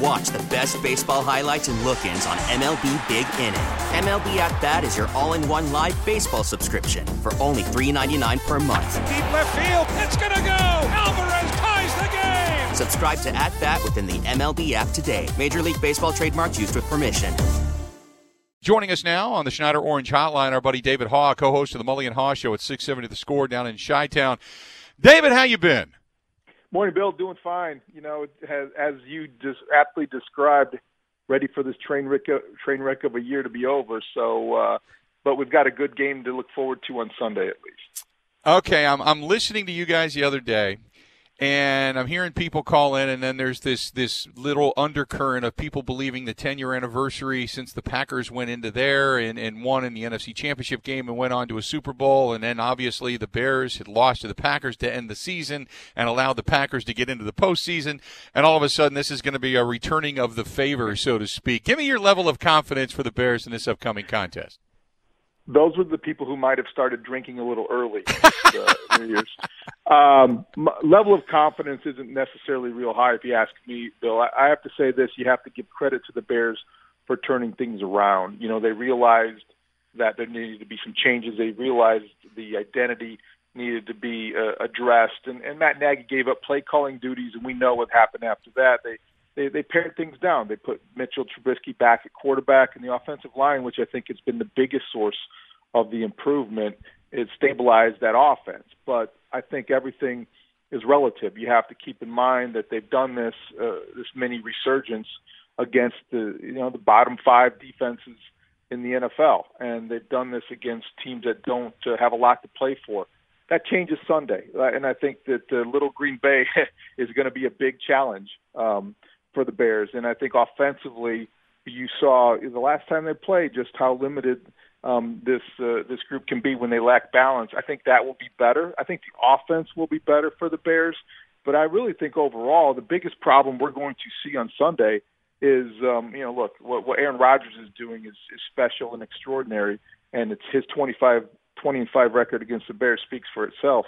And watch the best baseball highlights and look-ins on MLB Big Inning. MLB At Bat is your all-in-one live baseball subscription for only $3.99 per month. Deep left field, it's gonna go. Alvarez ties the game. Subscribe to At Bat within the MLB app today. Major League Baseball trademarks used with permission. Joining us now on the Schneider Orange Hotline, our buddy David Haugh, co-host of the Mully and Haugh Show at 670 The Score down in Chi-Town. David, how you been? Morning, Bill. Doing fine. You know, has, as you just aptly described, ready for this train wreck, train wreck of a year to be over. So, uh, but we've got a good game to look forward to on Sunday at least. Okay, I'm I'm listening to you guys the other day, and I'm hearing people call in, and then there's this this little undercurrent of people believing the 10 year anniversary since the Packers went into there and, and won in the NFC Championship game and went on to a Super Bowl, and then obviously the Bears had lost to the Packers to end the season and allowed the Packers to get into the postseason, and all of a sudden this is going to be a returning of the favor, so to speak. Give me your level of confidence for the Bears in this upcoming contest those were the people who might have started drinking a little early uh, New Year's. Um, level of confidence isn't necessarily real high, if you ask me, Bill. I, I have to say this: you have to give credit to the Bears for turning things around. You know, they realized that there needed to be some changes. They realized the identity needed to be uh, addressed, and, and Matt Nagy gave up play calling duties, and we know what happened after that. They they they pared things down. They put Mitchell Trubisky back at quarterback, and the offensive line, which I think has been the biggest source of the improvement, it stabilized that offense. But I think everything is relative. You have to keep in mind that they've done this uh, this mini resurgence against the you know the bottom five defenses in the NFL, and they've done this against teams that don't uh, have a lot to play for. That changes Sunday, uh, and I think that uh, Little Green Bay is going to be a big challenge um, for the Bears. And I think offensively, you saw the last time they played just how limited um, this uh, this group can be when they lack balance. I think that will be better. I think the offense will be better for the Bears. But I really think overall the biggest problem we're going to see on Sunday is um, you know look what, what Aaron Rodgers is doing is, is special and extraordinary, and it's his 25 20 and 5 record against the Bears speaks for itself.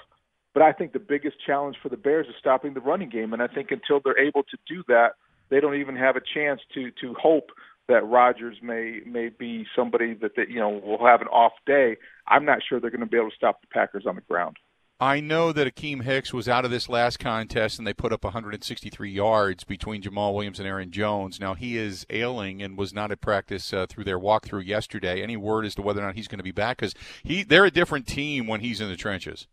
But I think the biggest challenge for the Bears is stopping the running game, and I think until they're able to do that, they don't even have a chance to to hope that Rodgers may may be somebody that they, you know will have an off day. I'm not sure they're going to be able to stop the Packers on the ground. I know that Akiem Hicks was out of this last contest and they put up 163 yards between Jamaal Williams and Aaron Jones. Now he is ailing and was not at practice uh, through their walkthrough yesterday. Any word as to whether or not he's going to be back? Because he they're a different team when he's in the trenches.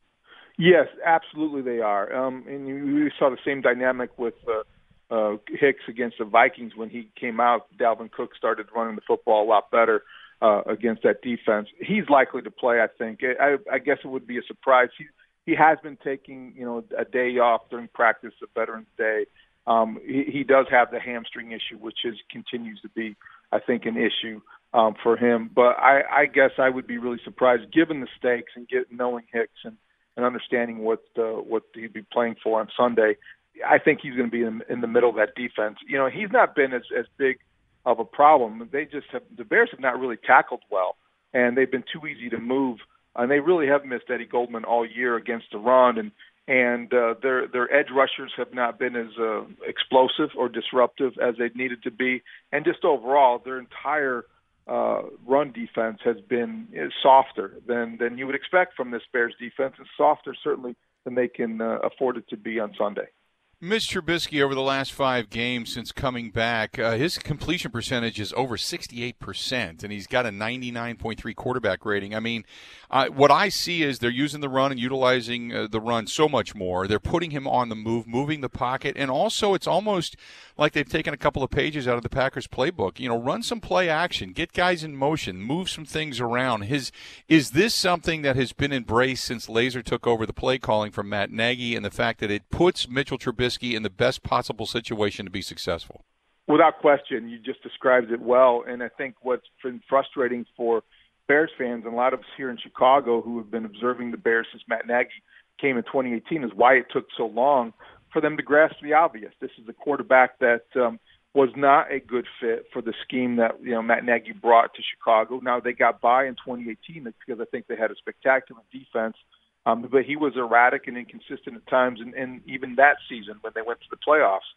Yes, absolutely they are. Um, and you saw the same dynamic with. Uh, uh, Hicks against the Vikings when he came out. Dalvin Cook started running the football a lot better uh, against that defense. He's likely to play. I think. I, I guess it would be a surprise. He he has been taking you know a day off during practice, a Veterans Day. Um, he, he does have the hamstring issue, which is continues to be, I think, an issue um, for him. But I, I guess I would be really surprised, given the stakes and get knowing Hicks and, and understanding what uh, what he'd be playing for on Sunday. I think he's going to be in, in the middle of that defense. You know, he's not been as as big of a problem. They just have the Bears have not really tackled well, and they've been too easy to move. And they really have missed Eddie Goldman all year against the run, and and uh, their their edge rushers have not been as uh, explosive or disruptive as they needed to be, and just overall their entire uh, run defense has been is softer than than you would expect from this Bears defense, and softer certainly than they can uh, afford it to be on Sunday. Mitch Trubisky over the last five games since coming back, uh, his completion percentage is over 68%, and he's got a 99.3 quarterback rating. I mean, uh, what I see is they're using the run and utilizing uh, the run so much more. They're putting him on the move, moving the pocket, and also it's almost like they've taken a couple of pages out of the Packers playbook. You know, run some play action, get guys in motion, move some things around. His is this something that has been embraced since Lazor took over the play calling from Matt Nagy, and the fact that it puts Mitchell Trubisky Trubisky in the best possible situation to be successful? Without question, you just described it well. And I think what's been frustrating for Bears fans and a lot of us here in Chicago who have been observing the Bears since Matt Nagy came in 2018 is why it took so long for them to grasp the obvious. This is a quarterback that um, was not a good fit for the scheme that you know Matt Nagy brought to Chicago. Now they got by in 2018 because I think they had a spectacular defense um, but he was erratic and inconsistent at times, and, and even that season when they went to the playoffs.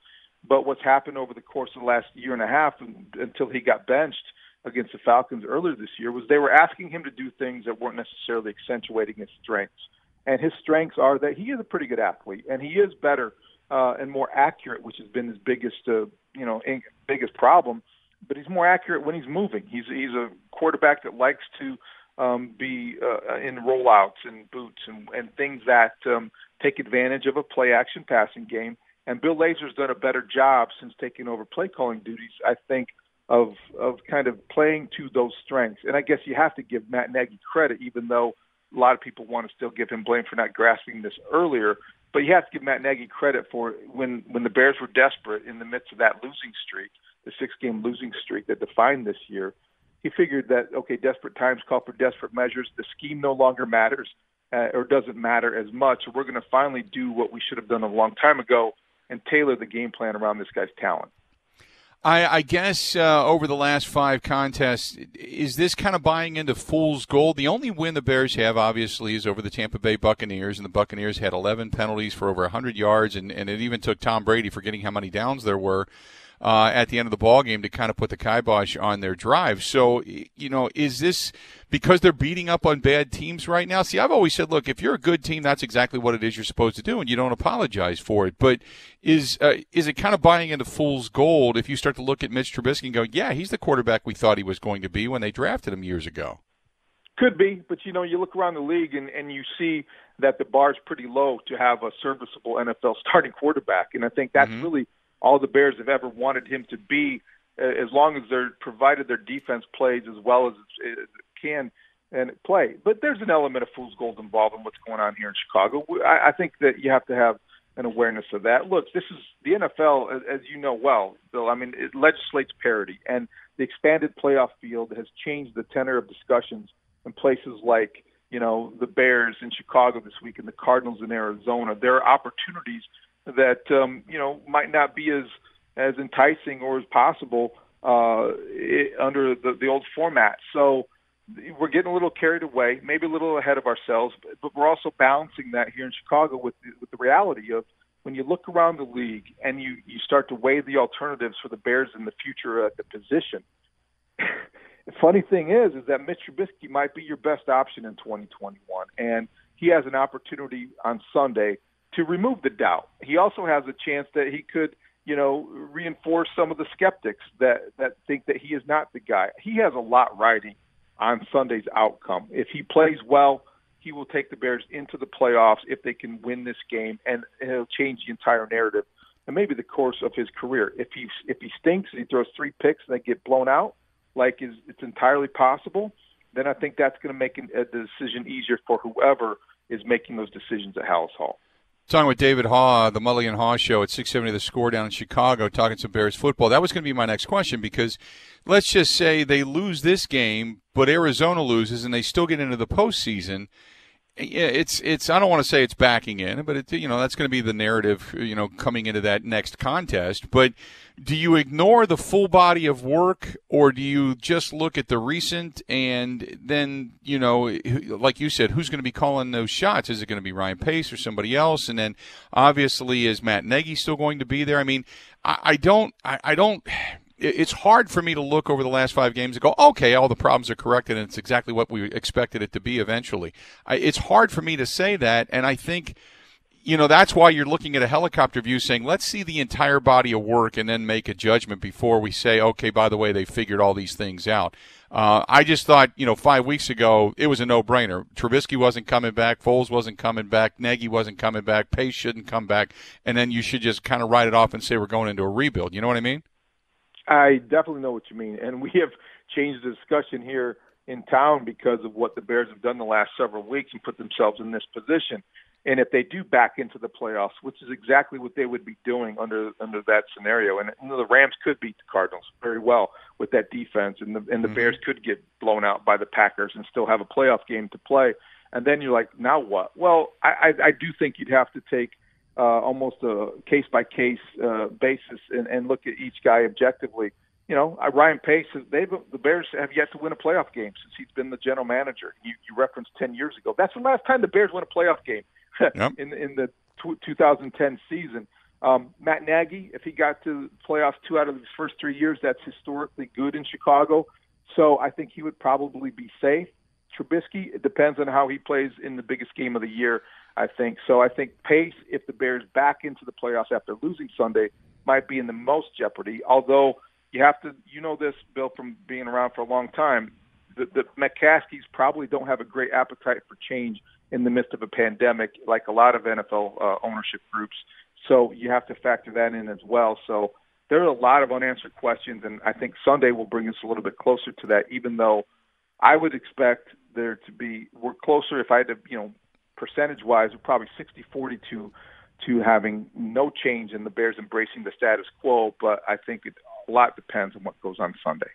But what's happened over the course of the last year and a half until he got benched against the Falcons earlier this year was they were asking him to do things that weren't necessarily accentuating his strengths. And his strengths are that he is a pretty good athlete, and he is better uh, and more accurate, which has been his biggest, uh, you know, biggest problem. But he's more accurate when he's moving. He's he's a quarterback that likes to um, be uh, in rollouts and boots and, and things that um, take advantage of a play action passing game. And Bill Lazor's done a better job since taking over play calling duties, I think, of of kind of playing to those strengths. And I guess you have to give Matt Nagy credit, even though a lot of people want to still give him blame for not grasping this earlier. But you have to give Matt Nagy credit for when when the Bears were desperate in the midst of that losing streak, the six game losing streak that defined this year he figured that okay, desperate times call for desperate measures. The scheme no longer matters uh, or doesn't matter as much. We're going to finally do what we should have done a long time ago and tailor the game plan around this guy's talent. I, I guess uh, over the last five contests, is this kind of buying into fool's gold? The only win the Bears have, obviously, is over the Tampa Bay Buccaneers, and the Buccaneers had 11 penalties for over 100 yards, and, and it even took Tom Brady forgetting how many downs there were uh, at the end of the ball game to kind of put the kibosh on their drive. So, you know, is this because they're beating up on bad teams right now? See, I've always said, look, if you're a good team, that's exactly what it is you're supposed to do, and you don't apologize for it. But is uh, is it kind of buying into fool's gold if you start to look at Mitch Trubisky and go, yeah, he's the quarterback we thought he was going to be when they drafted him years ago? Could be, but you know, you look around the league and, and you see that the bar is pretty low to have a serviceable NFL starting quarterback, and I think that's mm-hmm. really all the Bears have ever wanted him to be, uh, as long as they're provided their defense plays as well as it can and play. But there's an element of fool's gold involved in what's going on here in Chicago. I think that you have to have an awareness of that. Look, this is the NFL, as you know well, Bill. I mean, it legislates parity, and the expanded playoff field has changed the tenor of discussions in places like you know the Bears in Chicago this week and the Cardinals in Arizona. There are opportunities that um, you know might not be as as enticing or as possible uh, it, under the, the old format. So we're getting a little carried away, maybe a little ahead of ourselves, but, but we're also balancing that here in Chicago with the, with the reality of when you look around the league and you you start to weigh the alternatives for the Bears in the future at the position. the funny thing is, is that Mitch Trubisky might be your best option in 2021, and he has an opportunity on Sunday to remove the doubt. He also has a chance that he could, you know, reinforce some of the skeptics that that think that he is not the guy. He has a lot riding on Sunday's outcome. If he plays well, he will take the Bears into the playoffs if they can win this game, and it'll change the entire narrative and maybe the course of his career. If he if he stinks and he throws three picks and they get blown out, like is it's entirely possible, then I think that's going to make a decision easier for whoever is making those decisions at Halas Hall. Talking with David Haugh, the Mully and Haugh Show at 670 The Score down in Chicago, talking some Bears football. That was going to be my next question because let's just say they lose this game, but Arizona loses and they still get into the postseason it's it's. I don't want to say it's backing in, but it, you know that's going to be the narrative. You know, coming into that next contest. But do you ignore the full body of work, or do you just look at the recent and then you know, like you said, who's going to be calling those shots? Is it going to be Ryan Pace or somebody else? And then obviously, is Matt Nagy still going to be there? I mean, I, I don't. I, I don't it's hard for me to look over the last five games and go, okay, all the problems are corrected and it's exactly what we expected it to be eventually. I, it's hard for me to say that, and I think you know, that's why you're looking at a helicopter view saying, let's see the entire body of work and then make a judgment before we say, okay, by the way, they figured all these things out. Uh, I just thought, you know, five weeks ago, it was a no brainer. Trubisky wasn't coming back. Foles wasn't coming back. Nagy wasn't coming back. Pace shouldn't come back. And then you should just kind of write it off and say we're going into a rebuild. You know what I mean? I definitely know what you mean. And we have changed the discussion here in town because of what the Bears have done the last several weeks and put themselves in this position. And if they do back into the playoffs, which is exactly what they would be doing under under that scenario, and you know, the Rams could beat the Cardinals very well with that defense, and the and the mm-hmm. Bears could get blown out by the Packers and still have a playoff game to play. And then you're like, now what? Well, I I, I do think you'd have to take uh, almost a case by case basis and, and look at each guy objectively you know, Ryan Pace, they've the Bears have yet to win a playoff game since he's been the general manager. You, you referenced ten years ago. That's the last time the Bears won a playoff game yep. in in the t- 2010 season. Um, Matt Nagy, if he got to playoffs two out of his first three years, that's historically good in Chicago. So I think he would probably be safe. Trubisky, it depends on how he plays in the biggest game of the year. I think so. I think Pace, if the Bears back into the playoffs after losing Sunday, might be in the most jeopardy. Although you have to, you know this, Bill, from being around for a long time. The, the McCaskeys probably don't have a great appetite for change in the midst of a pandemic, like a lot of NFL uh, ownership groups. So you have to factor that in as well. So there are a lot of unanswered questions, and I think Sunday will bring us a little bit closer to that. Even though I would expect there to be, we're closer. If I had to, you know, percentage-wise, we're probably 60-40 to to having no change in the Bears embracing the status quo. But I think it a lot depends on what goes on Sunday.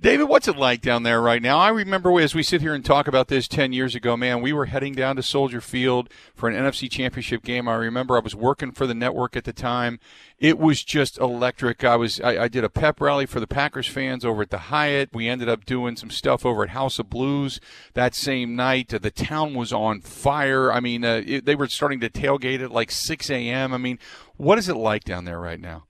David, what's it like down there right now? I remember as we sit here and talk about this 10 years ago, man, we were heading down to Soldier Field for an NFC championship game. I remember I was working for the network at the time. It was just electric. I was, I, I did a pep rally for the Packers fans over at the Hyatt. We ended up doing some stuff over at House of Blues that same night. The town was on fire. I mean, uh, it, they were starting to tailgate at like 6 a.m. I mean, what is it like down there right now?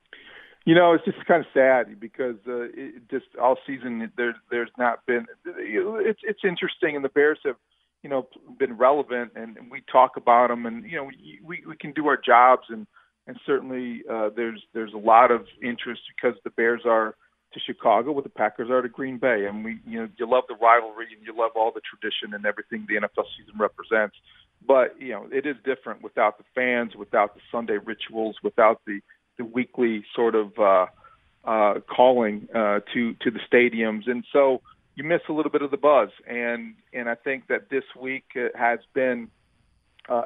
You know, it's just kind of sad because uh, it just all season there's there's not been. It's it's interesting, and the Bears have you know been relevant, and, we talk about them, and you know we we can do our jobs, and and certainly uh, there's there's a lot of interest because the Bears are to Chicago, what the Packers are to Green Bay, and we you know you love the rivalry and you love all the tradition and everything the NFL season represents, but you know it is different without the fans, without the Sunday rituals, without the weekly sort of uh, uh, calling uh, to to the stadiums, and so you miss a little bit of the buzz. And and I think that this week has been. Uh,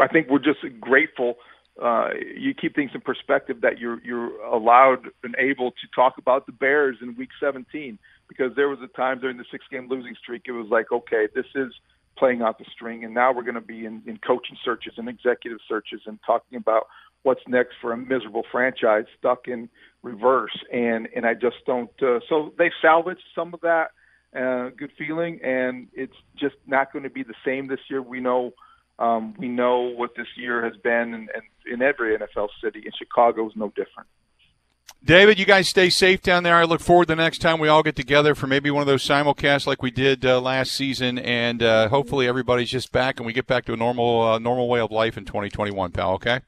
I think we're just grateful. Uh, you keep things in perspective that you're you're allowed and able to talk about the Bears in Week 17 because there was a time during the six game losing streak it was like okay this is playing out the string and now we're going to be in, in coaching searches and executive searches and talking about what's next for a miserable franchise stuck in reverse. And and I just don't. Uh, so they salvaged some of that uh, good feeling, and it's just not going to be the same this year. We know. Um, we know what this year has been, and, and in every NFL city, and Chicago is no different. David, you guys stay safe down there. I look forward to the next time we all get together for maybe one of those simulcasts like we did uh, last season, and uh, hopefully everybody's just back and we get back to a normal uh, normal way of life in 2021, pal. Okay.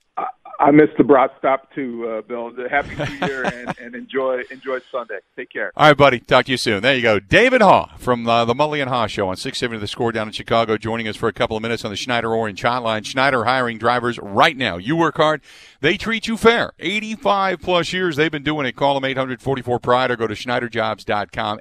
I missed the brat stop too, uh, Bill. Happy New Year and, and, enjoy enjoy Sunday. Take care. All right, buddy. Talk to you soon. There you go. David Haugh from uh, the Mully and Haugh Show on 670 The Score down in Chicago, joining us for a couple of minutes on the Schneider Orange Hotline. Schneider hiring drivers right now. You work hard. They treat you fair. 85 plus years they've been doing it. Call them 844 Pride or go to SchneiderJobs.com.